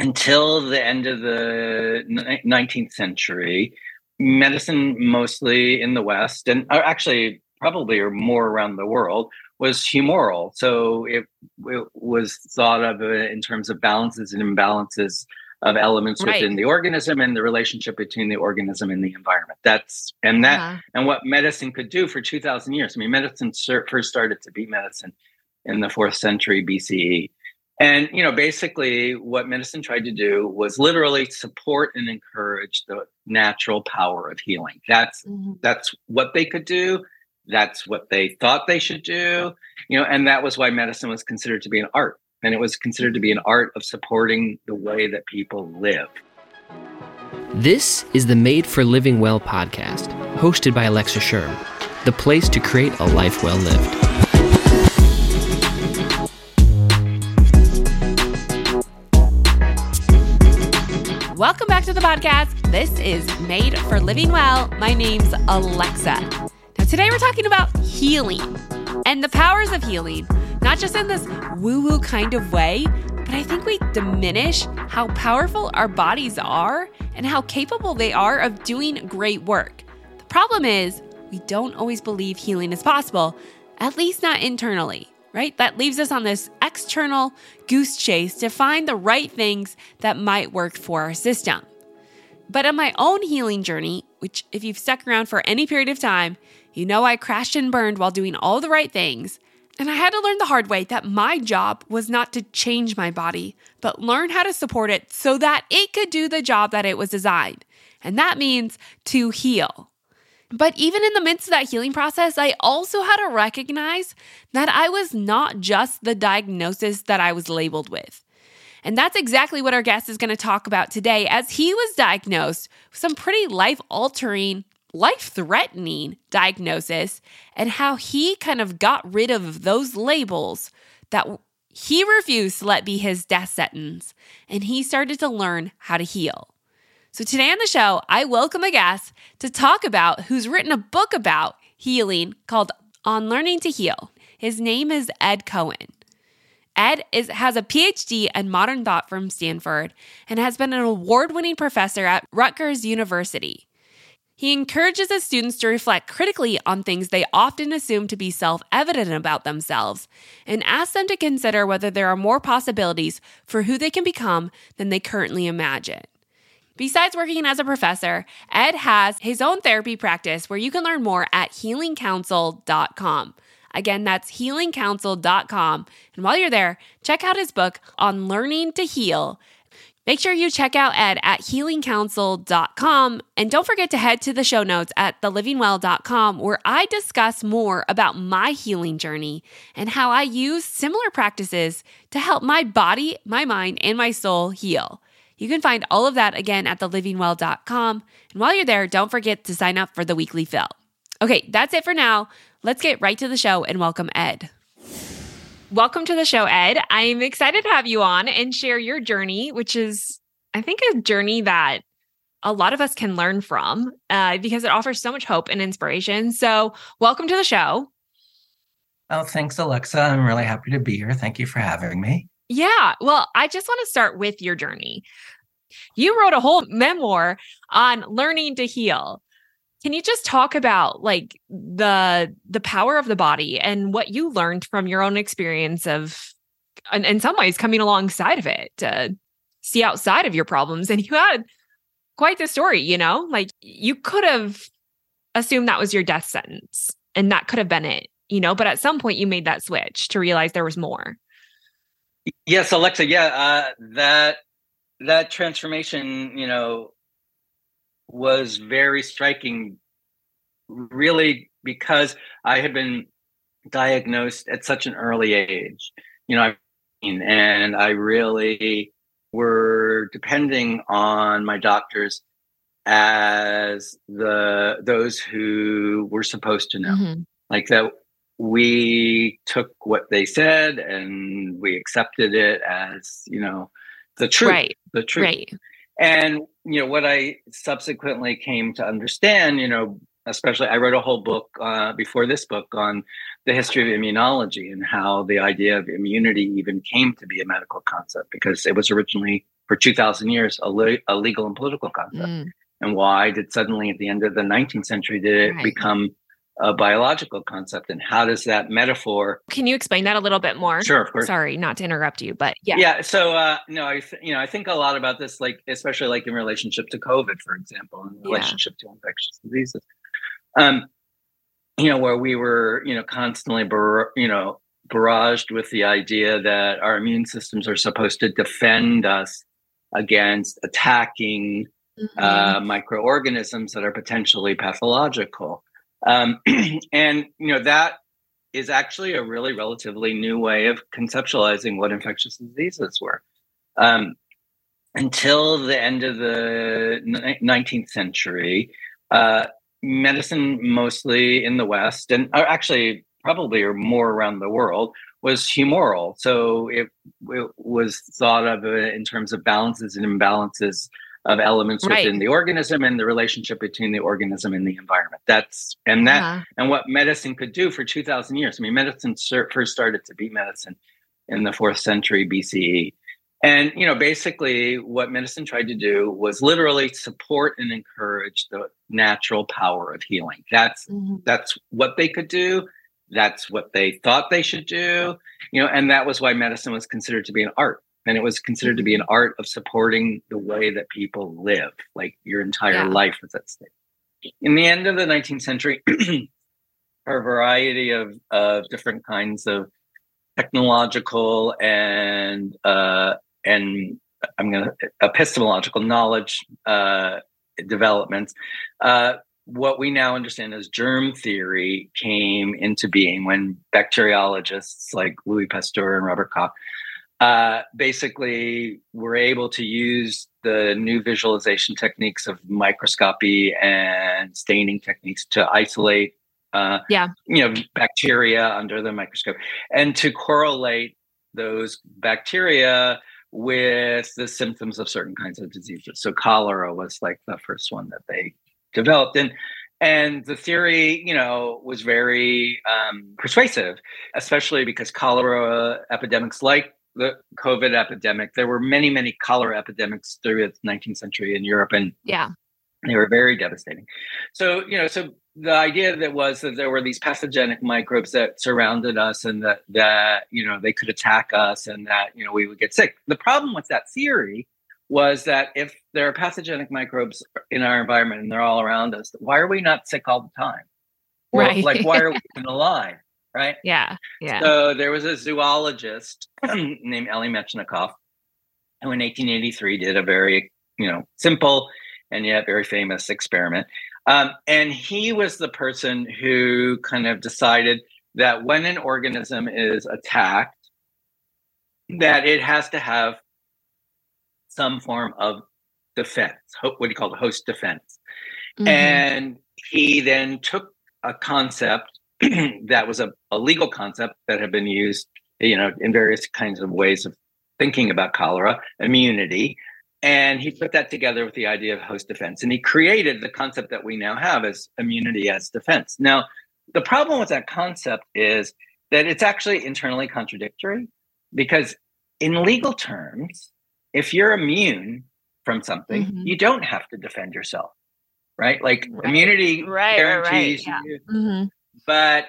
until the end of the 19th century, medicine mostly in the West, and actually probably or more around the world, was humoral. So it, it was thought of in terms of balances and imbalances of elements right. within the organism and the relationship between the organism and the environment. That's and that uh-huh. and what medicine could do for 2000 years. I mean medicine first started to be medicine in the 4th century BCE. And you know basically what medicine tried to do was literally support and encourage the natural power of healing. That's mm-hmm. that's what they could do. That's what they thought they should do. You know and that was why medicine was considered to be an art and it was considered to be an art of supporting the way that people live. This is the Made for Living Well podcast, hosted by Alexa Sherm, the place to create a life well lived. Welcome back to the podcast. This is Made for Living Well. My name's Alexa. Now, today we're talking about healing and the powers of healing not just in this woo woo kind of way, but I think we diminish how powerful our bodies are and how capable they are of doing great work. The problem is, we don't always believe healing is possible, at least not internally, right? That leaves us on this external goose chase to find the right things that might work for our system. But on my own healing journey, which, if you've stuck around for any period of time, you know I crashed and burned while doing all the right things. And I had to learn the hard way that my job was not to change my body, but learn how to support it so that it could do the job that it was designed. And that means to heal. But even in the midst of that healing process, I also had to recognize that I was not just the diagnosis that I was labeled with. And that's exactly what our guest is going to talk about today, as he was diagnosed with some pretty life altering life threatening diagnosis and how he kind of got rid of those labels that he refused to let be his death sentence and he started to learn how to heal. So today on the show, I welcome a guest to talk about who's written a book about healing called On Learning to Heal. His name is Ed Cohen. Ed is, has a PhD in modern thought from Stanford and has been an award winning professor at Rutgers University. He encourages his students to reflect critically on things they often assume to be self evident about themselves and asks them to consider whether there are more possibilities for who they can become than they currently imagine. Besides working as a professor, Ed has his own therapy practice where you can learn more at healingcounsel.com. Again, that's healingcounsel.com. And while you're there, check out his book on learning to heal Make sure you check out Ed at healingcounsel.com and don't forget to head to the show notes at thelivingwell.com where I discuss more about my healing journey and how I use similar practices to help my body, my mind, and my soul heal. You can find all of that again at thelivingwell.com. And while you're there, don't forget to sign up for the weekly fill. Okay, that's it for now. Let's get right to the show and welcome Ed. Welcome to the show, Ed. I'm excited to have you on and share your journey, which is, I think, a journey that a lot of us can learn from uh, because it offers so much hope and inspiration. So, welcome to the show. Oh, thanks, Alexa. I'm really happy to be here. Thank you for having me. Yeah. Well, I just want to start with your journey. You wrote a whole memoir on learning to heal. Can you just talk about like the the power of the body and what you learned from your own experience of in, in some ways coming alongside of it to see outside of your problems and you had quite the story, you know? Like you could have assumed that was your death sentence and that could have been it, you know, but at some point you made that switch to realize there was more. Yes, Alexa, yeah, uh that that transformation, you know, was very striking, really, because I had been diagnosed at such an early age. You know, and I really were depending on my doctors as the those who were supposed to know mm-hmm. like that we took what they said and we accepted it as you know the truth right the truth right and you know what I subsequently came to understand, you know, especially I wrote a whole book uh, before this book on the history of immunology and how the idea of immunity even came to be a medical concept because it was originally for 2000 years a, le- a legal and political concept mm. and why did suddenly at the end of the 19th century did it right. become a biological concept and how does that metaphor can you explain that a little bit more? Sure of course. Sorry not to interrupt you but yeah. Yeah so uh no i th- you know i think a lot about this like especially like in relationship to covid for example in relationship yeah. to infectious diseases. Um you know where we were you know constantly bar- you know barraged with the idea that our immune systems are supposed to defend us against attacking mm-hmm. uh, microorganisms that are potentially pathological um, and you know that is actually a really relatively new way of conceptualizing what infectious diseases were. Um, until the end of the 19th century, uh, medicine, mostly in the West, and actually probably or more around the world, was humoral. So it, it was thought of in terms of balances and imbalances of elements right. within the organism and the relationship between the organism and the environment. That's and that uh-huh. and what medicine could do for 2000 years. I mean medicine first started to be medicine in the 4th century BCE. And you know basically what medicine tried to do was literally support and encourage the natural power of healing. That's mm-hmm. that's what they could do. That's what they thought they should do. You know and that was why medicine was considered to be an art and it was considered to be an mm-hmm. art of supporting the way that people live like your entire yeah. life was at stake in the end of the 19th century a variety of, of different kinds of technological and uh, and i'm going to epistemological knowledge uh, developments uh, what we now understand as germ theory came into being when bacteriologists like louis pasteur and robert koch uh, basically we're able to use the new visualization techniques of microscopy and staining techniques to isolate uh, yeah. you know bacteria under the microscope and to correlate those bacteria with the symptoms of certain kinds of diseases. So cholera was like the first one that they developed. And and the theory you know was very um, persuasive especially because cholera epidemics like the COVID epidemic, there were many, many cholera epidemics through the 19th century in Europe, and yeah, they were very devastating. So, you know, so the idea that was that there were these pathogenic microbes that surrounded us, and that that you know they could attack us, and that you know we would get sick. The problem with that theory was that if there are pathogenic microbes in our environment and they're all around us, why are we not sick all the time? Right. like, why are we alive? Right? Yeah, yeah. So there was a zoologist named Elie Metchnikoff who in 1883 did a very, you know, simple and yet very famous experiment. Um, and he was the person who kind of decided that when an organism is attacked, that it has to have some form of defense, what do you call the host defense. Mm-hmm. And he then took a concept that was a, a legal concept that had been used, you know, in various kinds of ways of thinking about cholera, immunity. And he put that together with the idea of host defense. And he created the concept that we now have as immunity as defense. Now, the problem with that concept is that it's actually internally contradictory because, in legal terms, if you're immune from something, mm-hmm. you don't have to defend yourself, right? Like right. immunity right, guarantees right, yeah. you mm-hmm but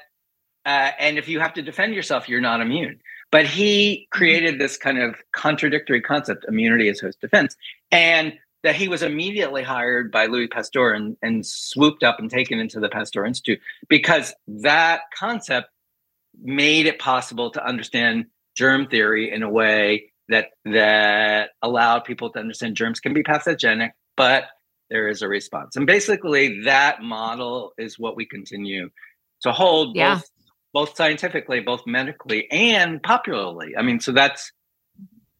uh, and if you have to defend yourself, you're not immune. But he created this kind of contradictory concept, immunity as host defense, and that he was immediately hired by Louis Pasteur and, and swooped up and taken into the Pasteur Institute because that concept made it possible to understand germ theory in a way that that allowed people to understand germs can be pathogenic, but there is a response. And basically, that model is what we continue to hold yeah. both both scientifically, both medically, and popularly. I mean, so that's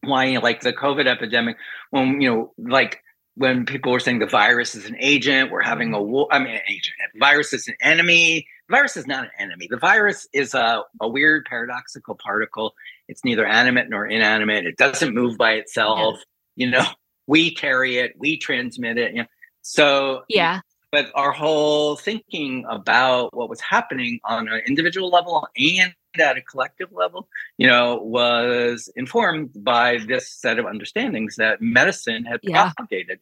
why, like the COVID epidemic, when you know, like when people were saying the virus is an agent, we're having a mm-hmm. war. I mean, an agent. Virus is an enemy. The virus is not an enemy. The virus is a, a weird paradoxical particle. It's neither animate nor inanimate. It doesn't move by itself. Yeah. You know, we carry it, we transmit it. You know? So yeah, but our whole thinking about what was happening on an individual level and at a collective level, you know, was informed by this set of understandings that medicine had Yeah. propagated.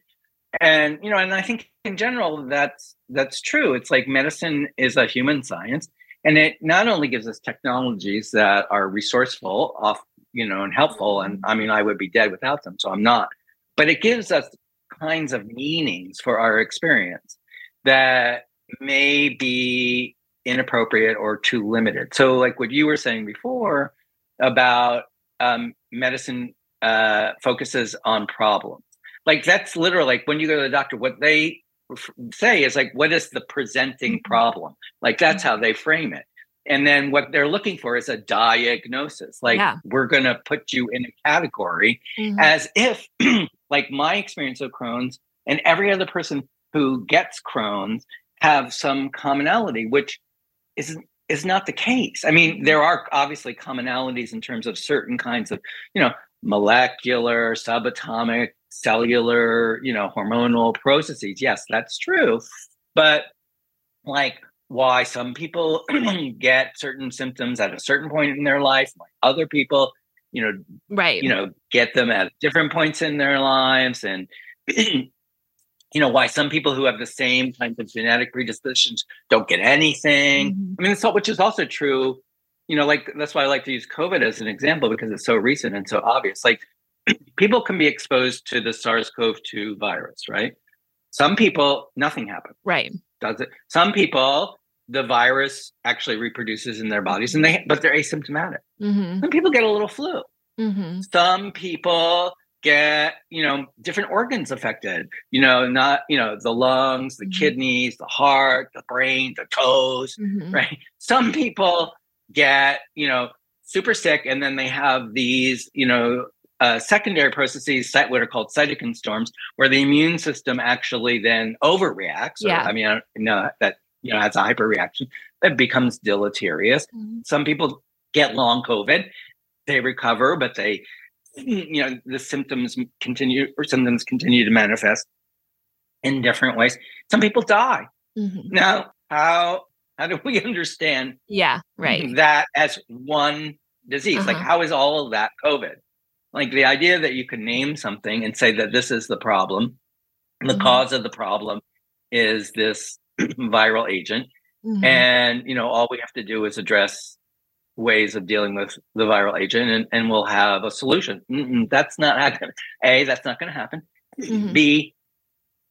And you know, and I think in general that's that's true. It's like medicine is a human science, and it not only gives us technologies that are resourceful, off you know, and helpful. And mm-hmm. I mean, I would be dead without them, so I'm not. But it gives us kinds of meanings for our experience that may be inappropriate or too limited. So, like what you were saying before about um, medicine uh, focuses on problems. Like that's literally like when you go to the doctor, what they say is like, what is the presenting problem? Like that's how they frame it. And then what they're looking for is a diagnosis. Like Yeah. we're going to put you in a category Mhm. as if like my experience of Crohn's and every other person who gets Crohn's have some commonality, which is is not the case. I mean, there are obviously commonalities in terms of certain kinds of, you know, molecular, subatomic, cellular, you know, hormonal processes. Yes, that's true. But like why some people get certain symptoms at a certain point in their life, like other people, you know, right. you know get them at different points in their lives and you know why some people who have the same kinds of genetic predispositions don't get anything. Mhm. i mean it's all, which is also true you know like that's why i like to use covid as an example because it's so recent and so obvious. Like people can be exposed to the sars-cov-2 virus right? Some people nothing happens. Right. does it? Some people the virus actually reproduces in their bodies and they but they're asymptomatic. Hmm some people get a little flu. Hmm some people get you know different organs affected you know not you know the lungs the Mhm. kidneys the heart the brain the toes hmm right some people get you know super sick and then they have these you know uh, secondary processes what are called cytokine storms where the immune system actually then overreacts or, Yeah. i mean I know that you know has a hyperreaction that becomes deleterious some people get long covid they recover but they you know the symptoms continue or symptoms continue to manifest in different ways some people die hmm now how how do we understand Yeah. Right. that as one disease like Uh-huh. how is all of that covid like the idea that you can name something and say that this is the problem the Mhm. cause of the problem is this viral agent Mhm. and you know all we have to do is address ways of dealing with the viral agent and, and we'll have a solution. Mm-mm, that's not happening. A that's not going to happen. Mhm. b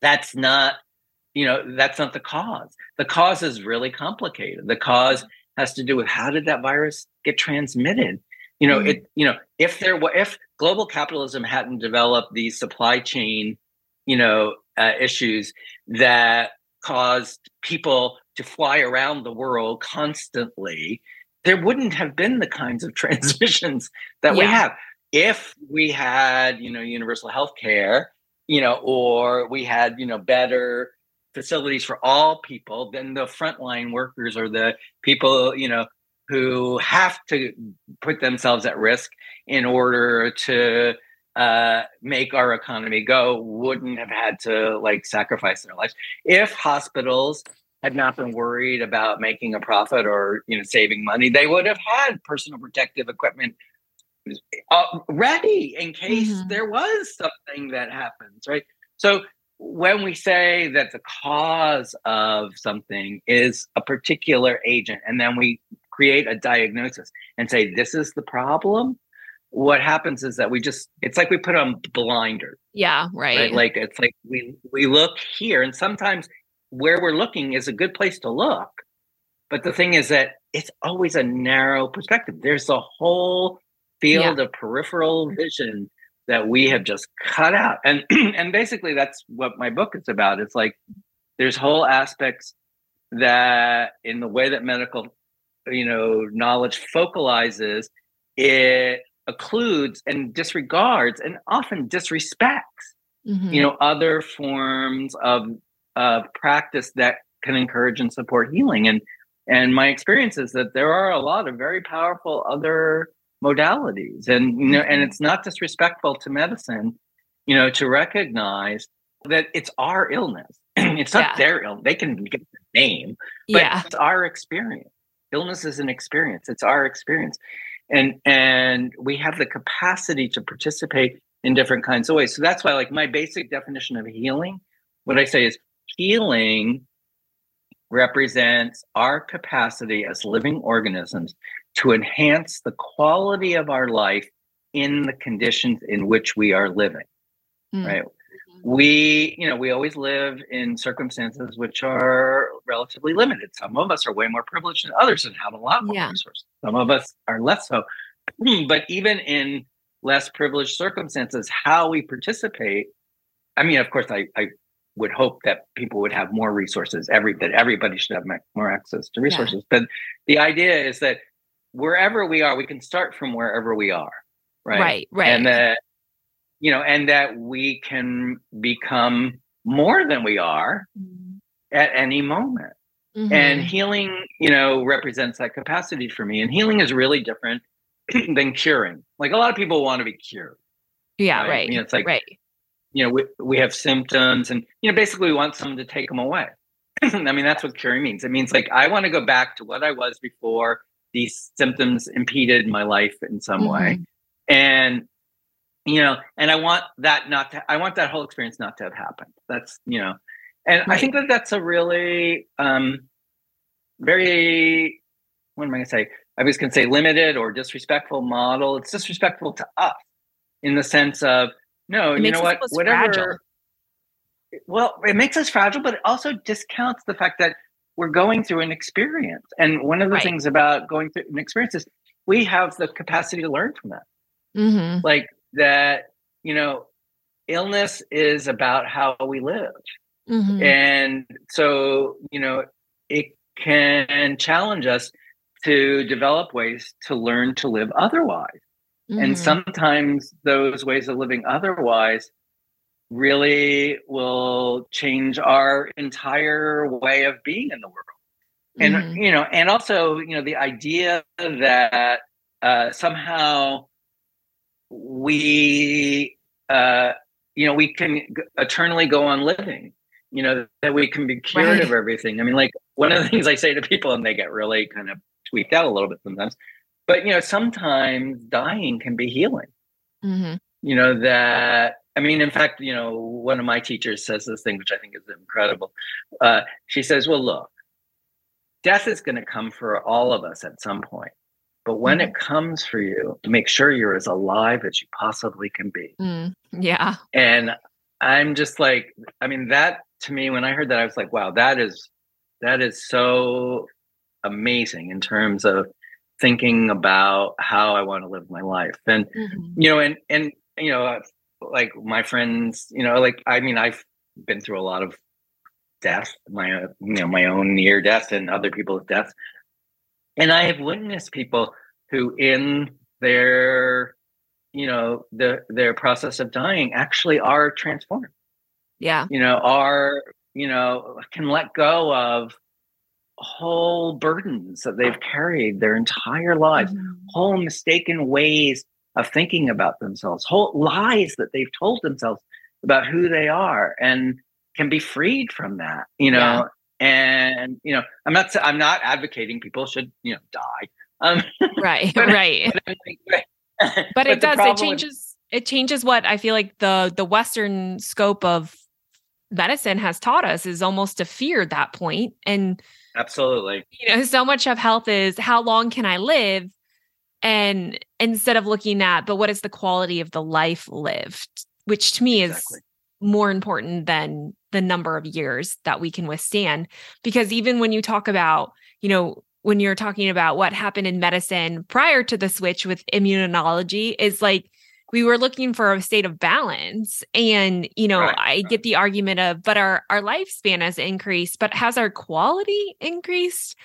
that's not you know that's not the cause. The cause is really complicated. The cause has to do with how did that virus get transmitted? You know Mhm. it you know if there were if global capitalism hadn't developed these supply chain you know uh, issues that caused people to fly around the world constantly there wouldn't have been the kinds of transmissions that we have. If we had you know universal health care you know or we had you know better facilities for all people then the frontline workers or the people you know who have to put themselves at risk in order to uh, make our economy go wouldn't have had to like sacrifice their lives. If hospitals had not been worried about making a profit or you know saving money they would have had personal protective equipment uh, ready in case Mhm. there was something that happens right so when we say that the cause of something is a particular agent and then we create a diagnosis and say this is the problem what happens is that we just it's like we put on blinders Yeah. Right. right like it's like we we look here and sometimes where we're looking is a good place to look but the thing is that it's always a narrow perspective. There's a whole field of peripheral vision that we have just cut out. And and basically that's what my book is about. It's like there's whole aspects that in the way that medical you know knowledge focalizes it occludes and disregards and often disrespects Mhm. you know other forms of of practice that can encourage and support healing and and my experience is that there are a lot of very powerful other modalities and you know and it's not disrespectful to medicine you know to recognize that it's our illness it's not Yeah. their illness they can get the name but yeah. it's our experience illness is an experience. It's our experience. And and we have the capacity to participate in different kinds of ways. So that's why like my basic definition of healing, what I say is healing represents our capacity as living organisms to enhance the quality of our life in the conditions in which we are living. Mm. Right? we you know we always live in circumstances which are relatively limited some of us are way more privileged than others and have a lot more yeah. resources some of us are less so but even in less privileged circumstances how we participate i mean of course i, I would hope that people would have more resources every that everybody should have more access to resources yeah. but the idea is that wherever we are we can start from wherever we are right right right and that you know, and that we can become more than we are mm-hmm. at any moment. Mm-hmm. And healing, you know, represents that capacity for me. And healing is really different than curing. Like a lot of people want to be cured. Yeah, right. right. You know, it's like, right. You know, we, we have symptoms and, you know, basically we want someone to take them away. I mean, that's what curing means. It means like, I want to go back to what I was before these symptoms impeded my life in some mm-hmm. way. And you know and i want that not to i want that whole experience not to have happened that's you know and right. i think that that's a really um very what am i going to say i was going to say limited or disrespectful model it's disrespectful to us in the sense of no it you know what whatever fragile. well it makes us fragile but it also discounts the fact that we're going through an experience and one of the right. things about going through an experience is we have the capacity to learn from that mm-hmm. like that you know illness is about how we live mm-hmm. and so you know it can challenge us to develop ways to learn to live otherwise mm-hmm. and sometimes those ways of living otherwise really will change our entire way of being in the world and mm-hmm. you know and also you know the idea that uh, somehow we uh, you know we can eternally go on living you know that we can be cured right. of everything i mean like one of the things i say to people and they get really kind of tweaked out a little bit sometimes but you know sometimes dying can be healing mm-hmm. you know that i mean in fact you know one of my teachers says this thing which i think is incredible uh, she says well look death is going to come for all of us at some point but when mm-hmm. it comes for you, make sure you're as alive as you possibly can be. Mm, yeah. And I'm just like, I mean, that to me, when I heard that, I was like, wow, that is that is so amazing in terms of thinking about how I want to live my life. And mm-hmm. you know, and and you know, like my friends, you know, like I mean, I've been through a lot of death, my you know, my own near death and other people's deaths. And I have witnessed people who, in their, you know, the their process of dying, actually are transformed. Yeah. You know, are you know can let go of whole burdens that they've carried their entire lives, mm-hmm. whole mistaken ways of thinking about themselves, whole lies that they've told themselves about who they are, and can be freed from that. You know, yeah and you know i'm not i'm not advocating people should you know die um right but, right but, but, but it does it changes with, it changes what i feel like the the western scope of medicine has taught us is almost to fear that point and absolutely. You know so much of health is how long can i live? And instead of looking at but what is the quality of the life lived? Which to me exactly. is more important than the number of years that we can withstand. Because even when you talk about you know when you're talking about what happened in medicine prior to the switch with immunology is like we were looking for a state of balance. And you know right, i right. get the argument of but our our lifespan has increased but has our quality increased?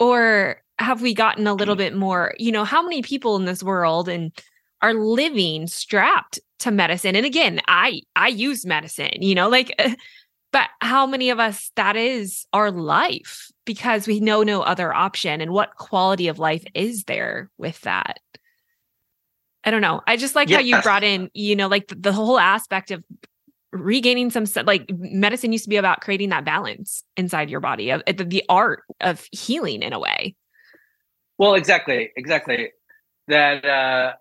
Or have we gotten a little mm. bit more? You know how many people in this world and are living strapped to medicine? And again i i use medicine you know like but how many of us that is our life because we know no other option. And what quality of life is there with that i don't know. I just like how you brought in you know like the, the whole aspect of regaining some like medicine used to be about creating that balance inside your body of the, the art of healing in a way. Well, exactly, exactly. That uh,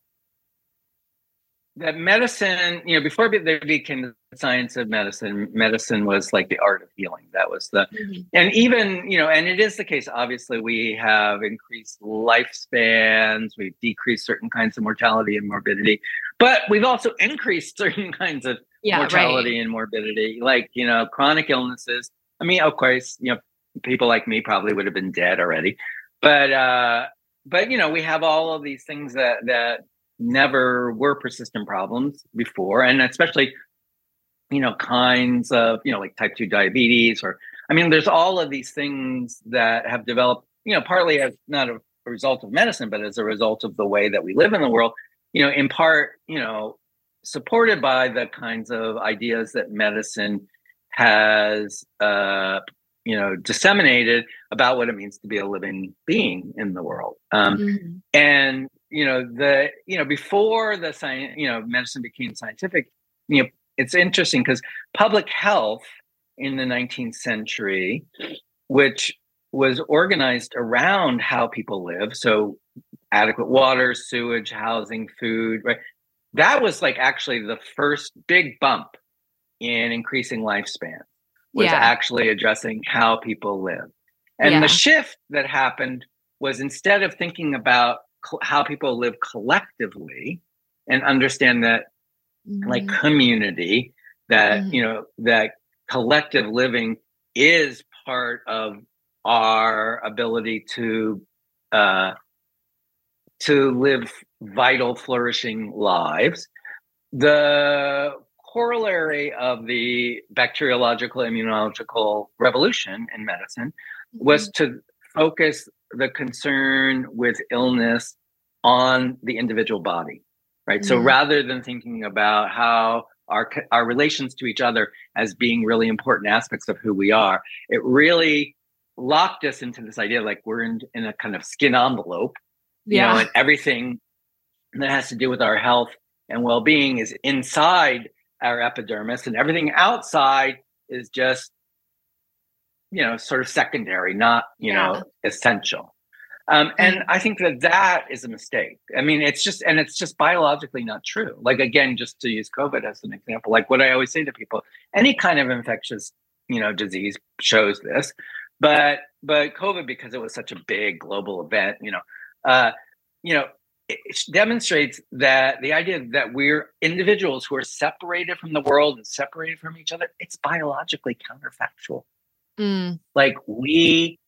that medicine, you know, before there became the science of medicine, medicine was like the art of healing. That was the, mm-hmm. and even, you know, and it is the case. Obviously, we have increased lifespans, we've decreased certain kinds of mortality and morbidity, but we've also increased certain kinds of yeah, mortality right. and morbidity, like, you know, chronic illnesses. I mean, of course, you know, people like me probably would have been dead already, but, uh, but you know, we have all of these things that that never were persistent problems before, and especially you know kinds of you know like type 2 diabetes or i mean there's all of these things that have developed you know partly as not a, result of medicine but as a result of the way that we live in the world you know in part you know supported by the kinds of ideas that medicine has uh you know disseminated about what it means to be a living being in the world um mm-hmm. and you know the you know before the science you know medicine became scientific you know it's interesting because public health in the 19th century which was organized around how people live so adequate water sewage housing food right that was like actually the first big bump in increasing lifespan was yeah. actually addressing how people live and yeah. the shift that happened was instead of thinking about how people live collectively and understand that mm-hmm. like community that mm-hmm. you know that collective living is part of our ability to uh to live vital flourishing lives the corollary of the bacteriological immunological revolution in medicine mm-hmm. was to focus the concern with illness on the individual body, right? Mm-hmm. So rather than thinking about how our our relations to each other as being really important aspects of who we are, it really locked us into this idea like we're in, in a kind of skin envelope, yeah. you know, and everything that has to do with our health and well-being is inside our epidermis and everything outside is just you know sort of secondary not you yeah. know essential um, and I think that that is a mistake. I mean, it's just, and it's just biologically not true. Like, again, just to use COVID as an example, like what I always say to people, any kind of infectious, you know, disease shows this, but, but COVID, because it was such a big global event, you know, uh, you know, it demonstrates that the idea that we're individuals who are separated from the world and separated from each other, it's biologically counterfactual. Mm. Like we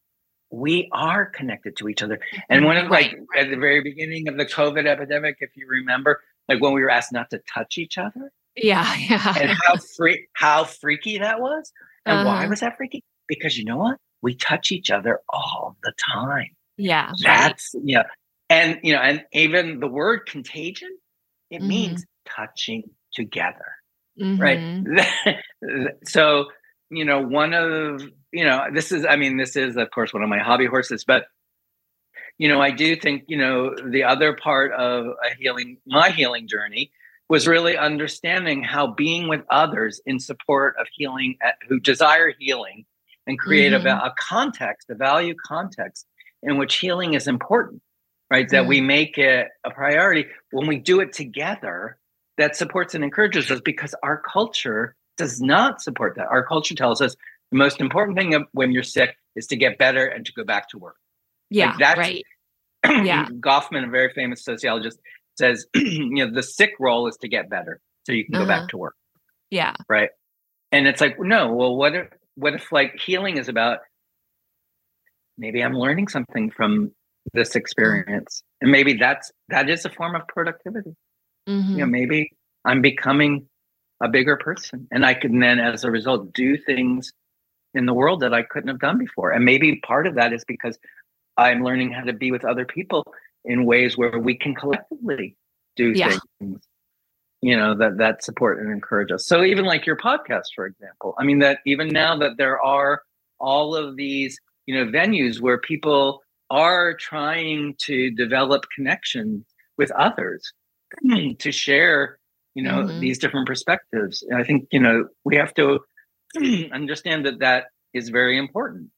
we are connected to each other. And one of like at the very beginning of the COVID epidemic, if you remember, like when we were asked not to touch each other. Yeah, yeah. And how free how freaky that was. And uh-huh. why was that freaky? Because you know what? We touch each other all the time. Yeah. That's right. yeah. And you know, and even the word contagion, it mm-hmm. means touching together. Mm-hmm. Right. so, you know, one of you know, this is, I mean, this is, of course, one of my hobby horses, but, you know, I do think, you know, the other part of a healing, my healing journey was really understanding how being with others in support of healing, who desire healing and create mm-hmm. a, a, context, a value context in which healing is important, right? Mm-hmm. That we mm-hmm. make it a priority when we do it together that supports and encourages us because our culture does not support that. Our culture tells us the most important thing when you're sick is to get better and to go back to work. Yeah, like that's, right. yeah, Goffman, a very famous sociologist, says you know the sick role is to get better so you can go uh-huh. back to work. Yeah, right. And it's like no, well, what if what if like healing is about maybe I'm learning something from this experience, and maybe that's that is a form of productivity. Mm-hmm. You know, maybe I'm becoming a bigger person, and I can then, as a result, do things in the world that I couldn't have done before. And maybe part of that is because I'm learning how to be with other people in ways where we can collectively do yeah. things, you know, that that support and encourage us. So even like your podcast, for example, I mean that even now that there are all of these, you know, venues where people are trying to develop connections with others to share, you know, mm-hmm. these different perspectives. And I think, you know, we have to understand that that is very important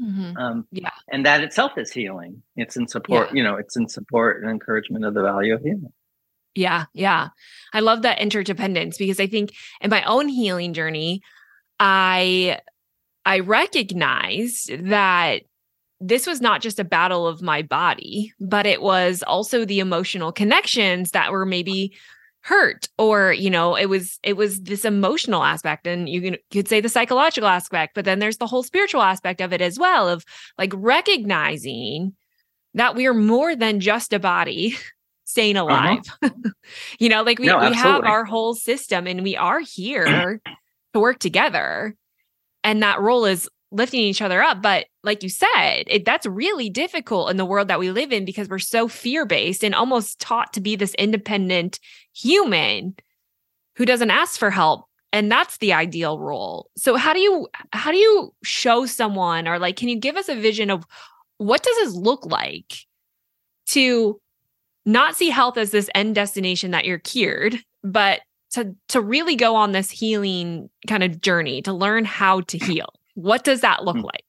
Mm-hmm. Um, yeah. And that itself is healing. It's in support, yeah. you know, it's in support and encouragement of the value of healing. Yeah. Yeah. I love that interdependence because I think in my own healing journey, I I recognized that this was not just a battle of my body, but it was also the emotional connections that were maybe hurt or you know it was it was this emotional aspect and you can, could say the psychological aspect but then there's the whole spiritual aspect of it as well of like recognizing that we are more than just a body staying uh-huh. alive uh-huh. you know like we, no, we have our whole system and we are here to work together and that role is lifting each other up. But like you said, it, that's really difficult in the world that we live in because we're so fear based and almost taught to be this independent human who doesn't ask for help. And that's the ideal role. So how do you how do you show someone or like can you give us a vision of what does this look like to not see health as this end destination that you're cured, but to to really go on this healing kind of journey to learn how to heal? What does that look hmm. like?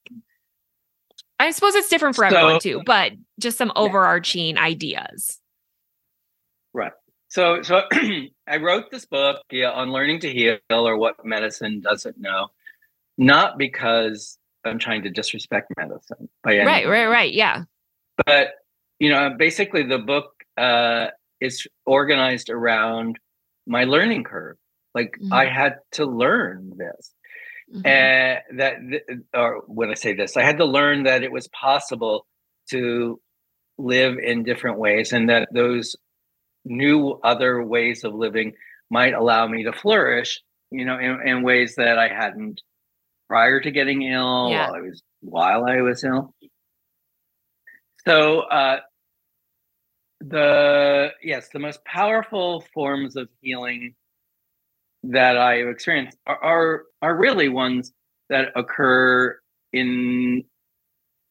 I suppose it's different for so, everyone too, but just some overarching yeah. ideas. Right. So, so I wrote this book yeah, on learning to heal or what medicine doesn't know, not because I'm trying to disrespect medicine by any right, right, right, yeah. But you know, basically, the book uh, is organized around my learning curve. Like mm-hmm. I had to learn this. Mm-hmm. And that, or when I say this, I had to learn that it was possible to live in different ways and that those new other ways of living might allow me to flourish, you know, in, in ways that I hadn't prior to getting ill, yeah. while I was while I was ill. So uh, the yes, the most powerful forms of healing that I have experienced are, are, are really ones that occur in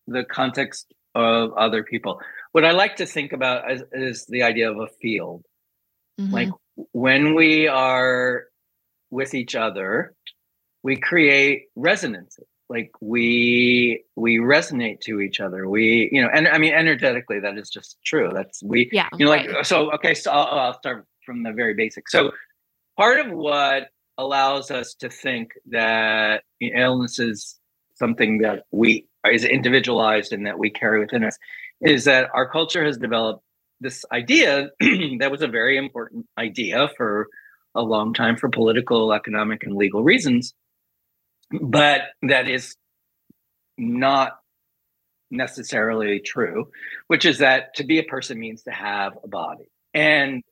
the context of other people. What I like to think about is, is the idea of a field. Mm-hmm. Like when we are with each other, we create resonances. Like we we resonate to each other. We you know, and I mean energetically, that is just true. That's we yeah. You know, like right. so. Okay, so I'll, I'll start from the very basic. So part of what allows us to think that illness is something that we is individualized and that we carry within us is that our culture has developed this idea that was a very important idea for a long time for political, economic, and legal reasons, but that is not necessarily true, which is that to be a person means to have a body. And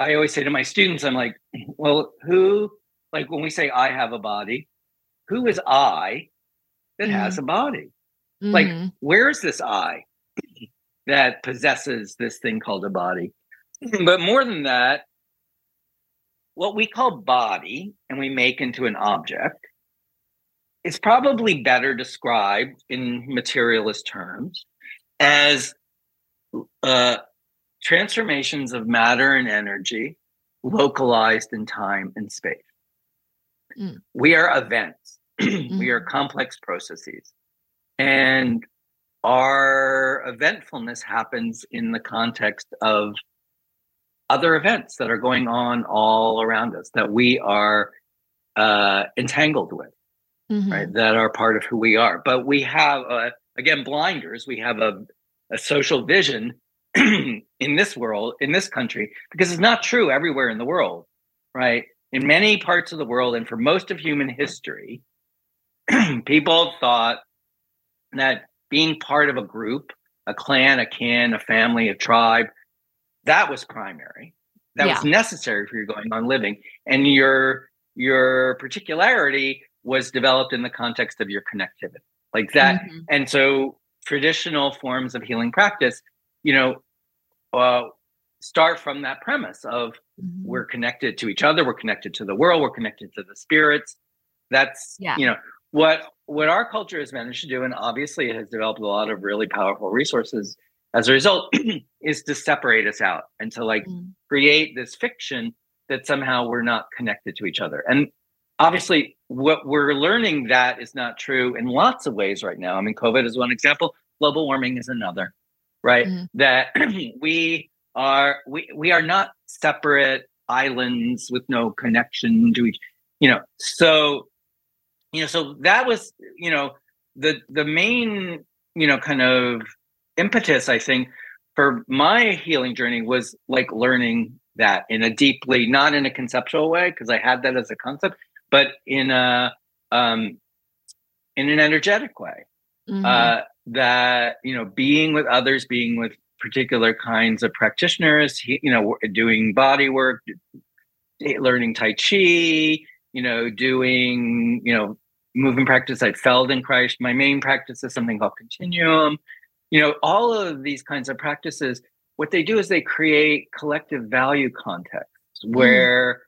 I always say to my students, I'm like, well, who, like when we say I have a body, who is I that mm-hmm. has a body? Mm-hmm. Like, where is this I that possesses this thing called a body? but more than that, what we call body and we make into an object is probably better described in materialist terms as uh, transformations of matter and energy localized in time and space. Mm. We are events, we are mm-hmm. complex processes. And our eventfulness happens in the context of other events that are going on all around us that we are uh, entangled with, mm-hmm. right? That are part of who we are. But we have, uh, again, blinders. We have a, a social vision in this world, in this country, because it's not true everywhere in the world, right? In many parts of the world, and for most of human history, people thought that being part of a group, a clan, a kin, a family, a tribe, that was primary. That yeah. was necessary for your going on living. And your your particularity was developed in the context of your connectivity. Like that. Mm-hmm. And so traditional forms of healing practice you know, uh, start from that premise of mm-hmm. we're connected to each other, we're connected to the world, we're connected to the spirits. That's yeah. you know what what our culture has managed to do, and obviously it has developed a lot of really powerful resources as a result, is to separate us out and to like mm. create this fiction that somehow we're not connected to each other. And obviously what we're learning that is not true in lots of ways right now. I mean, COVID is one example, global warming is another, right? Mm-hmm. That we are we we are not separate islands with no connection to each, you know. So, you know, so that was, you know, the the main, you know, kind of impetus, I think, for my healing journey was like learning that in a deeply, not in a conceptual way, because I had that as a concept, but in a um, in an energetic way. Mm-hmm. Uh, that you know, being with others, being with particular kinds of practitioners, you know, doing body work, learning Tai Chi, you know, doing you know movement practice at Feldenkrais. My main practice is something called Continuum. You know, all of these kinds of practices, what they do is they create collective value contexts mm. where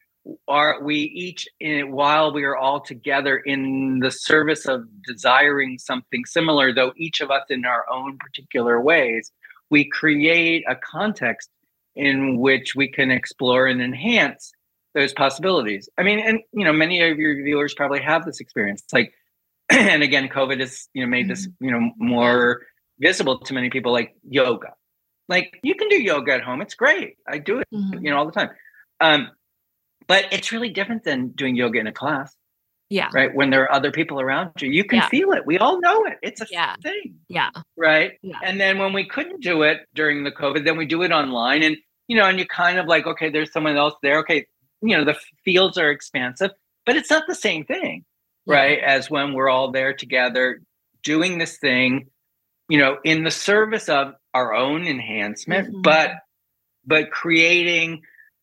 are we each in, while we are all together in the service of desiring something similar though each of us in our own particular ways we create a context in which we can explore and enhance those possibilities. I mean and you know many of your viewers probably have this experience. Like and again covid has you know made this mm-hmm. you know more visible to many people like yoga. Like you can do yoga at home. It's great. I do it mm-hmm. you know all the time. Um but it's really different than doing yoga in a class. Yeah. Right. When there are other people around you, you can yeah. feel it. We all know it. It's a yeah. thing. Yeah. Right. Yeah. And then when we couldn't do it during the COVID, then we do it online. And, you know, and you kind of like, okay, there's someone else there. Okay. You know, the fields are expansive, but it's not the same thing. Yeah. Right. As when we're all there together doing this thing, you know, in the service of our own enhancement, mm-hmm. but but creating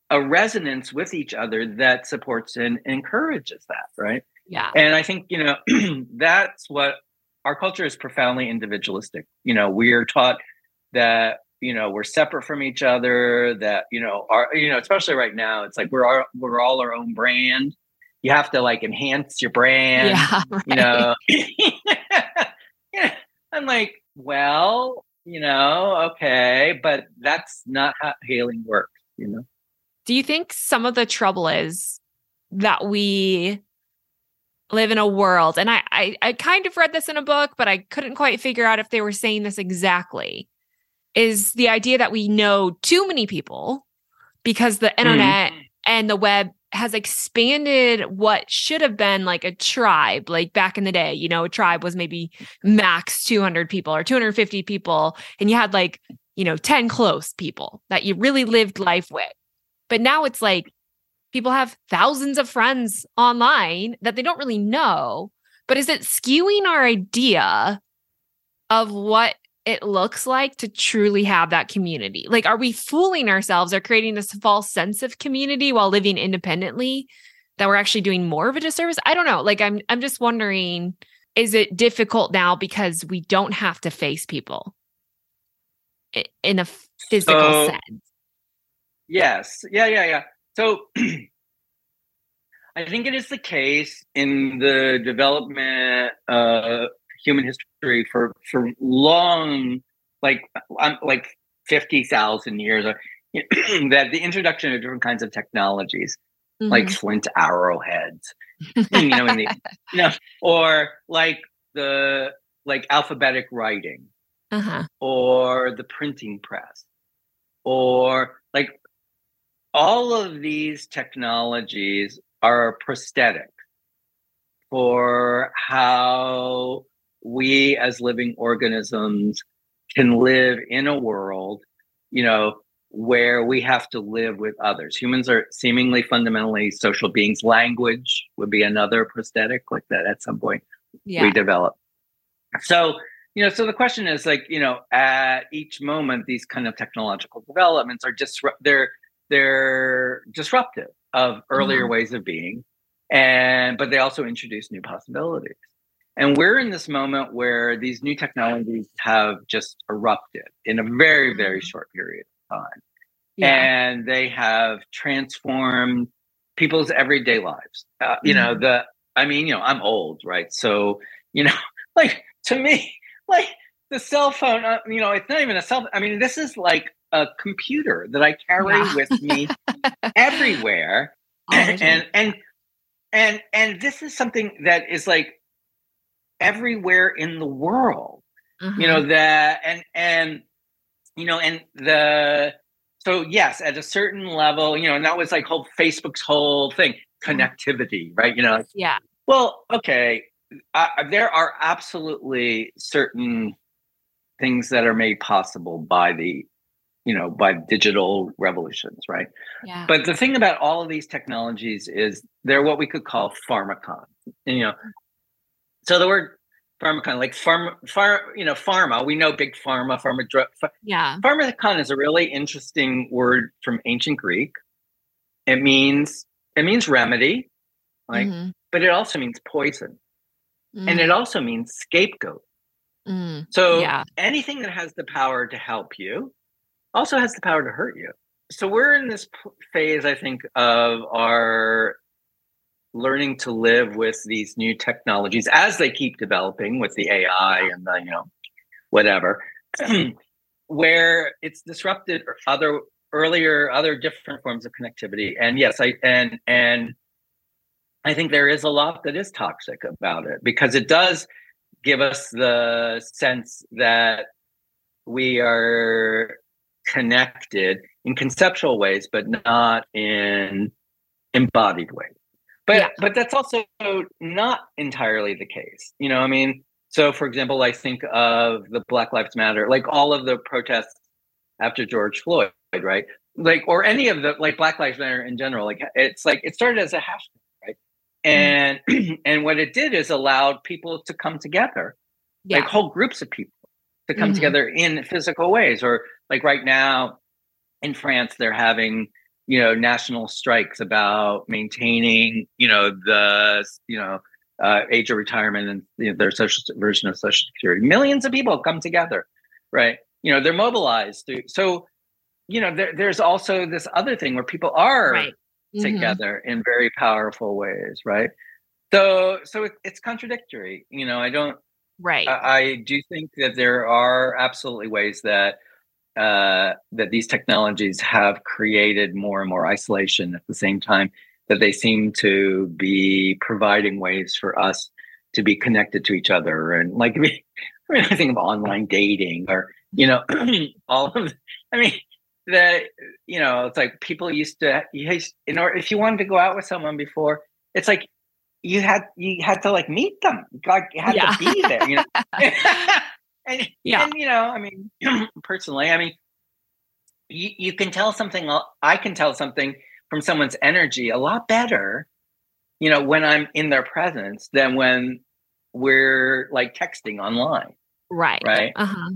a resonance with each other that supports and encourages that, right? Yeah. And I think, you know, that's what our culture is profoundly individualistic. You know, we are taught that, you know, we're separate from each other, that, you know, our, you know, especially right now, it's like we're our, we're all our own brand. You have to like enhance your brand, yeah, right. you know. yeah. I'm like, well, you know, okay, but that's not how healing works, you know. Do you think some of the trouble is that we live in a world, and I, I, I kind of read this in a book, but I couldn't quite figure out if they were saying this exactly, is the idea that we know too many people because the internet mm. and the web has expanded what should have been like a tribe like back in the day you know a tribe was maybe max 200 people or 250 people and you had like you know 10 close people that you really lived life with but now it's like people have thousands of friends online that they don't really know. But is it skewing our idea of what it looks like to truly have that community? Like, are we fooling ourselves or creating this false sense of community while living independently that we're actually doing more of a disservice? I don't know. Like, I'm I'm just wondering, is it difficult now because we don't have to face people in a physical so, sense? Yes. Yeah, yeah, yeah. So I think it is the case in the development of human history for for long, like um, like fifty thousand years, uh, that the introduction of different kinds of technologies, mm-hmm. like flint arrowheads, you know, the, you know, or like the like alphabetic writing, uh-huh. or the printing press, or like all of these technologies are prosthetic for how we as living organisms can live in a world, you know, where we have to live with others. Humans are seemingly fundamentally social beings. Language would be another prosthetic like that at some point yeah. we develop. So, you know, so the question is like, you know, at each moment, these kind of technological developments are just, they're, they're disruptive of earlier mm-hmm. ways of being and but they also introduce new possibilities and we're in this moment where these new technologies have just erupted in a very very mm-hmm. short period of time yeah. and they have transformed people's everyday lives uh, you mm-hmm. know the i mean you know i'm old right so you know like to me like the cell phone uh, you know it's not even a cell i mean this is like a computer that I carry with me everywhere. and and and and this is something that is like everywhere in the world Mm-hmm. you know that and and you know and the so yes at a certain level you know and that was like whole facebook's whole thing connectivity right you know like, yeah. well okay uh, there are absolutely certain things that are made possible by the you know by digital revolutions right Yeah. but the thing about all of these technologies is they're what we could call pharmakon. And, you know, so the word pharmakon, like pharma, phar, you know, pharma. We know big pharma, pharma drug. Ph- yeah. pharmakon is a really interesting word from ancient Greek. It means it means remedy, like, Mhm. but it also means poison, and Mm, it also means scapegoat. mm, So yeah. anything that has the power to help you also has the power to hurt you. So we're in this p- phase, I think, of our learning to live with these new technologies as they keep developing with the AI and the, you know, whatever, where it's disrupted other earlier, other different forms of connectivity. And yes, I and and I think there is a lot that is toxic about it because it does give us the sense that we are connected in conceptual ways, but not in embodied ways. But Yeah. but that's also not entirely the case. You know, I mean, so for example, I think of the Black Lives Matter, like all of the protests after George Floyd, right? Like or any of the like Black Lives Matter in general. Like it's like it started as a hashtag, right? And and what it did is allowed people to come together Yeah. like whole groups of people to come Mhm. together in physical ways or like right now in france they're having you know national strikes about maintaining you know the you know uh, age of retirement and you know, their social version of social security millions of people come together right you know they're mobilized so you know there, there's also this other thing where people are right. Mhm. together in very powerful ways right so so it, it's contradictory you know i don't Right. I, I do think that there are absolutely ways that uh, that these technologies have created more and more isolation at the same time that they seem to be providing ways for us to be connected to each other. And like I mean, I think of online dating or you know all of I mean that you know it's like people used to in order if you wanted to go out with someone before it's like you had you had to like meet them. Like you had Yeah. to be there you know and, Yeah. and you know i mean personally i mean you, you can tell something i can tell something from someone's energy a lot better you know when i'm in their presence than when we're like texting online right. right Uh-huh.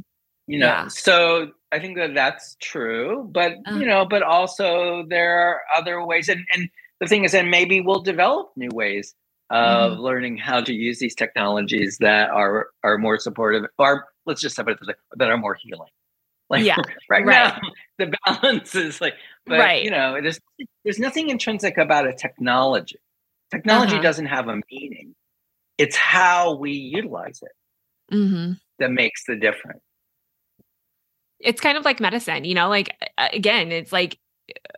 you know Yeah. so i think that that's true but Uh. you know but also there are other ways and and the thing is and maybe we'll develop new ways of Mm-hmm. learning how to use these technologies that are are more supportive or let's just say it this way, that are more healing like Yeah, right, right. now the balance is like but Right. you know there's there's nothing intrinsic about a technology technology Uh-huh. doesn't have a meaning it's how we utilize it hmm that makes the difference It's kind of like medicine, you know, like again, it's like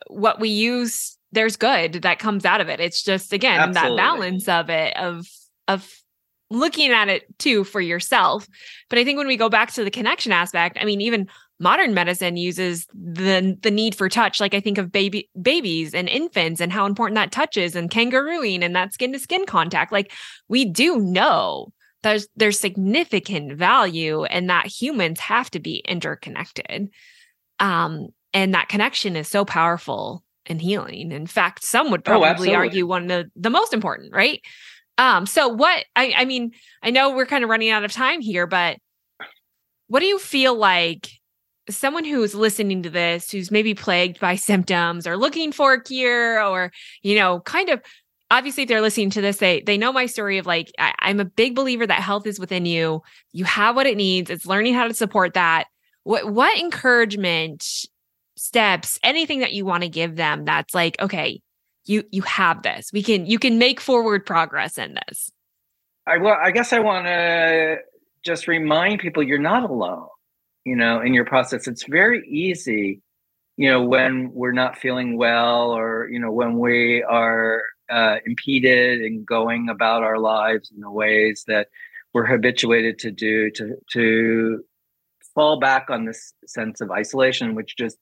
what we use, there's good that comes out of it. It's just again Absolutely. that balance of it of of looking at it too for yourself. But I think when we go back to the connection aspect, I mean, even modern medicine uses the the need for touch. Like I think of baby babies and infants and how important that touch is and kangarooing and that skin to skin contact. Like we do know there's there's significant value and that humans have to be interconnected. Um, and that connection is so powerful and healing. In fact, some would Oh, probably absolutely. argue one of the, the most important, right? Um, so what I, I mean, I know we're kind of running out of time here, but what do you feel like someone who's listening to this, who's maybe plagued by symptoms or looking for a cure, or you know, kind of obviously if they're listening to this, they they know my story of like I, I'm a big believer that health is within you. You have what it needs. It's learning how to support that. What what encouragement steps, anything that you want to give them that's like, okay, you you have this. We can you can make forward progress in this. I well, I guess I want to just remind people you're not alone. You know, in your process, it's very easy. You know, when we're not feeling well, or you know, when we are uh, impeded in going about our lives in the ways that we're habituated to do to to fall back on this sense of isolation which just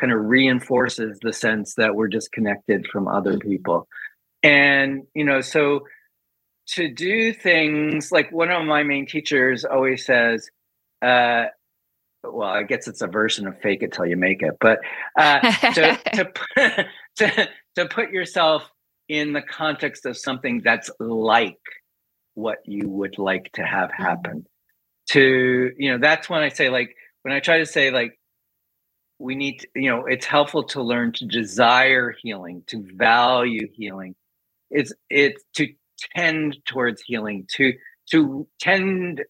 kind of reinforces the sense that we're disconnected from other mm-hmm. people and you know so to do things like one of my main teachers always says uh, well, I guess it's a version of fake it till you make it, but uh, to, to, to, to put yourself in the context of something that's like what you would like to have mm-hmm. happen. To, you know, that's when I say, like, when I try to say, like, we need to, you know, it's helpful to learn to desire healing, to value healing. It's, it's to tend towards healing, to, to tend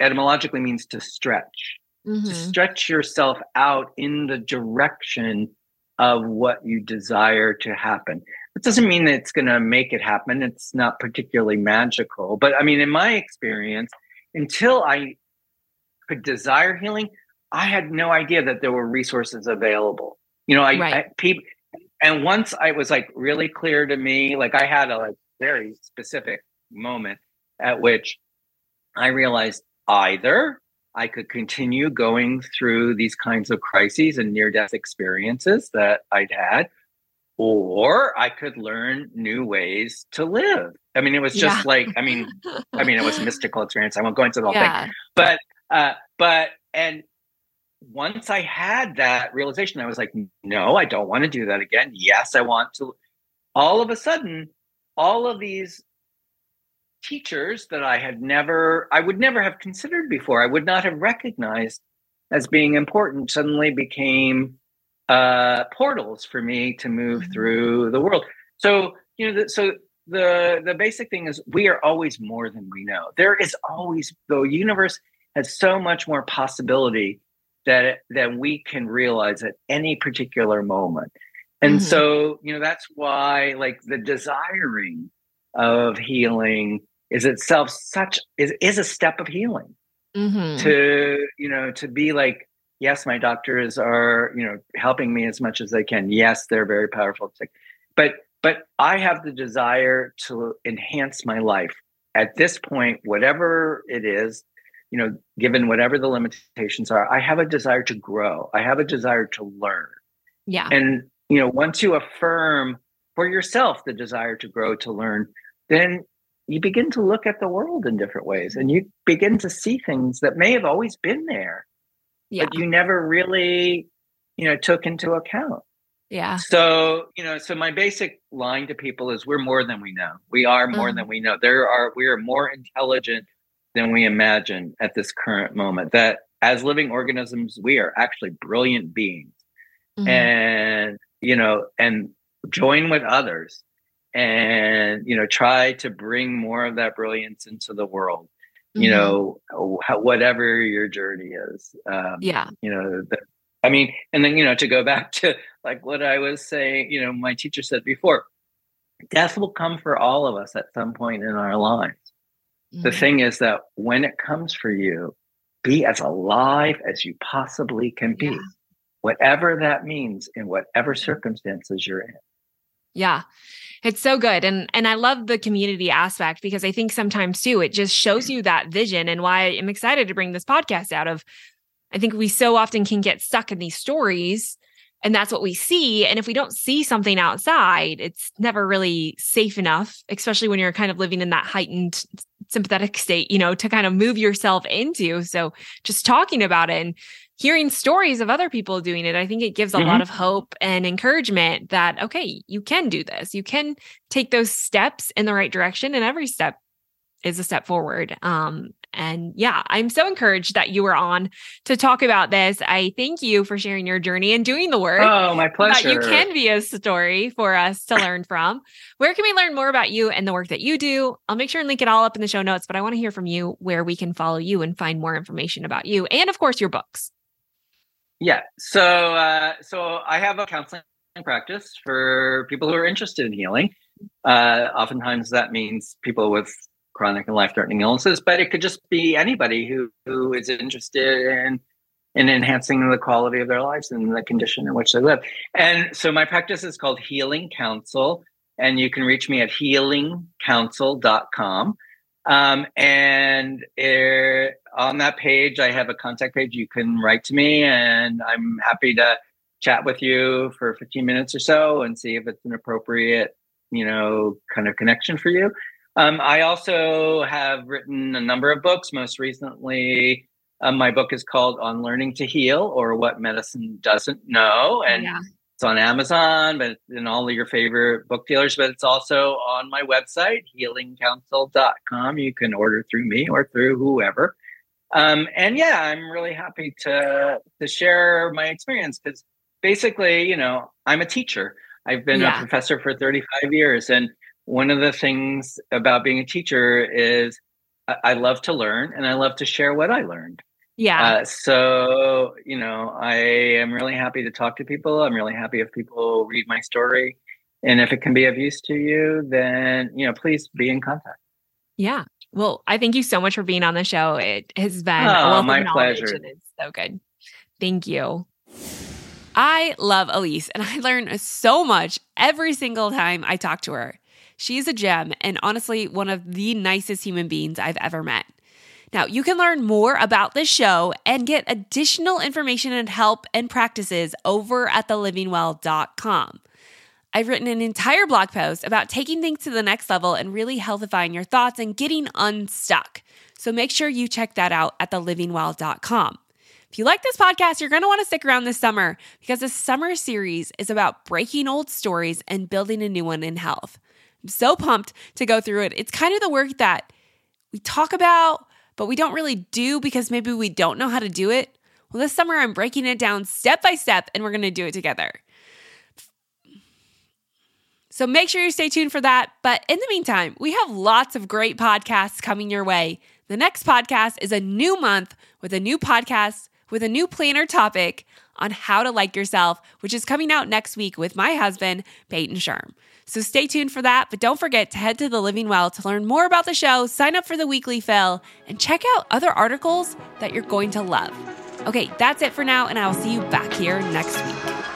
etymologically means to stretch mm-hmm. to stretch yourself out in the direction of what you desire to happen. It doesn't mean that it's going to make it happen. It's not particularly magical. But I mean, in my experience, until I could desire healing, I had no idea that there were resources available. You know, I, right. I people, and once I was like really clear to me, like I had a like very specific moment at which I realized either I could continue going through these kinds of crises and near death experiences that I'd had, or I could learn new ways to live. I mean, it was just yeah. like, I mean, I mean, it was a mystical experience. I won't go into the whole yeah. thing, but, uh, but, and once I had that realization, I was like, no, I don't want to do that again. Yes, I want to. All of a sudden, all of these teachers that I had never, I would never have considered before, I would not have recognized as being important, suddenly became uh, portals for me to move mm-hmm. through the world. So, you know, the, so the the basic thing is we are always more than we know. There is always the universe has so much more possibility that that we can realize at any particular moment. And mm-hmm. so, you know, that's why like the desiring of healing is itself such is is a step of healing mm-hmm. to you know to be like yes my doctors are you know helping me as much as they can yes they're very powerful but but i have the desire to enhance my life at this point whatever it is you know given whatever the limitations are i have a desire to grow. I have a desire to learn. Yeah. And you know once you affirm for yourself the desire to grow to learn then you begin to look at the world in different ways and you begin to see things that may have always been there yeah. but you never really you know took into account. Yeah. So you know so my basic line to people is we're more than we know. We are more mm-hmm. than we know. There are we are more intelligent than we imagine at this current moment that as living organisms we are actually brilliant beings mm-hmm. and you know and join with others and you know try to bring more of that brilliance into the world mm-hmm. you know whatever your journey is um, yeah you know the, i mean and then you know to go back to like what i was saying you know my teacher said before death will come for all of us at some point in our lives mm-hmm. the thing is that when it comes for you be as alive as you possibly can be yeah. whatever that means in whatever circumstances you're in yeah it's so good. And and I love the community aspect because I think sometimes too it just shows you that vision and why I'm excited to bring this podcast out of I think we so often can get stuck in these stories and that's what we see and if we don't see something outside it's never really safe enough especially when you're kind of living in that heightened sympathetic state you know to kind of move yourself into so just talking about it and hearing stories of other people doing it, I think it gives a mm-hmm. lot of hope and encouragement that, okay, you can do this. You can take those steps in the right direction, and every step is a step forward. Um, and yeah, I'm so encouraged that you were on to talk about this. I thank you for sharing your journey and doing the work. Oh, my pleasure. That you can be a story for us to learn from. Where can we learn more about you and the work that you do? I'll make sure and link it all up in the show notes, but I want to hear from you where we can follow you and find more information about you and, of course, your books. Yeah. So uh, so I have a counseling practice for people who are interested in healing. Uh, oftentimes that means people with chronic and life-threatening illnesses, but it could just be anybody who who is interested in in enhancing the quality of their lives and the condition in which they live. And so my practice is called Healing Counsel. and you can reach me at healingcounsel.com. Um, and er, on that page, I have a contact page. You can write to me, and I'm happy to chat with you for 15 minutes or so and see if it's an appropriate, you know, kind of connection for you. Um, I also have written a number of books. Most recently, um, my book is called On Learning to Heal or What Medicine Doesn't Know. And yeah. it's on Amazon, but in all of your favorite book dealers. But it's also on my website, healingcounsel.com. You can order through me or through whoever. Um, and yeah, I'm really happy to to share my experience because basically, you know, I'm a teacher. I've been yeah. a professor for 35 years, and one of the things about being a teacher is I love to learn and I love to share what I learned. Yeah. Uh, so, you know, I am really happy to talk to people. I'm really happy if people read my story. And if it can be of use to you, then, you know, please be in contact. Yeah. Well, I thank you so much for being on the show. It has been oh, my pleasure. It's so good. Thank you. I love Elise and I learn so much every single time I talk to her. She's a gem and honestly one of the nicest human beings I've ever met. Now, you can learn more about this show and get additional information and help and practices over at thelivingwell.com. I've written an entire blog post about taking things to the next level and really healthifying your thoughts and getting unstuck. So make sure you check that out at thelivingwell.com. If you like this podcast, you're going to want to stick around this summer because the summer series is about breaking old stories and building a new one in health. So pumped to go through it. It's kind of the work that we talk about, but we don't really do because maybe we don't know how to do it. Well, this summer I'm breaking it down step by step and we're going to do it together. So make sure you stay tuned for that. But in the meantime, we have lots of great podcasts coming your way. The next podcast is a new month with a new podcast with a new planner topic on how to like yourself, which is coming out next week with my husband, Peyton Sherm. So stay tuned for that. But don't forget to head to The Living Well to learn more about the show, sign up for the weekly fill, and check out other articles that you're going to love. Okay, that's it for now, and I will see you back here next week.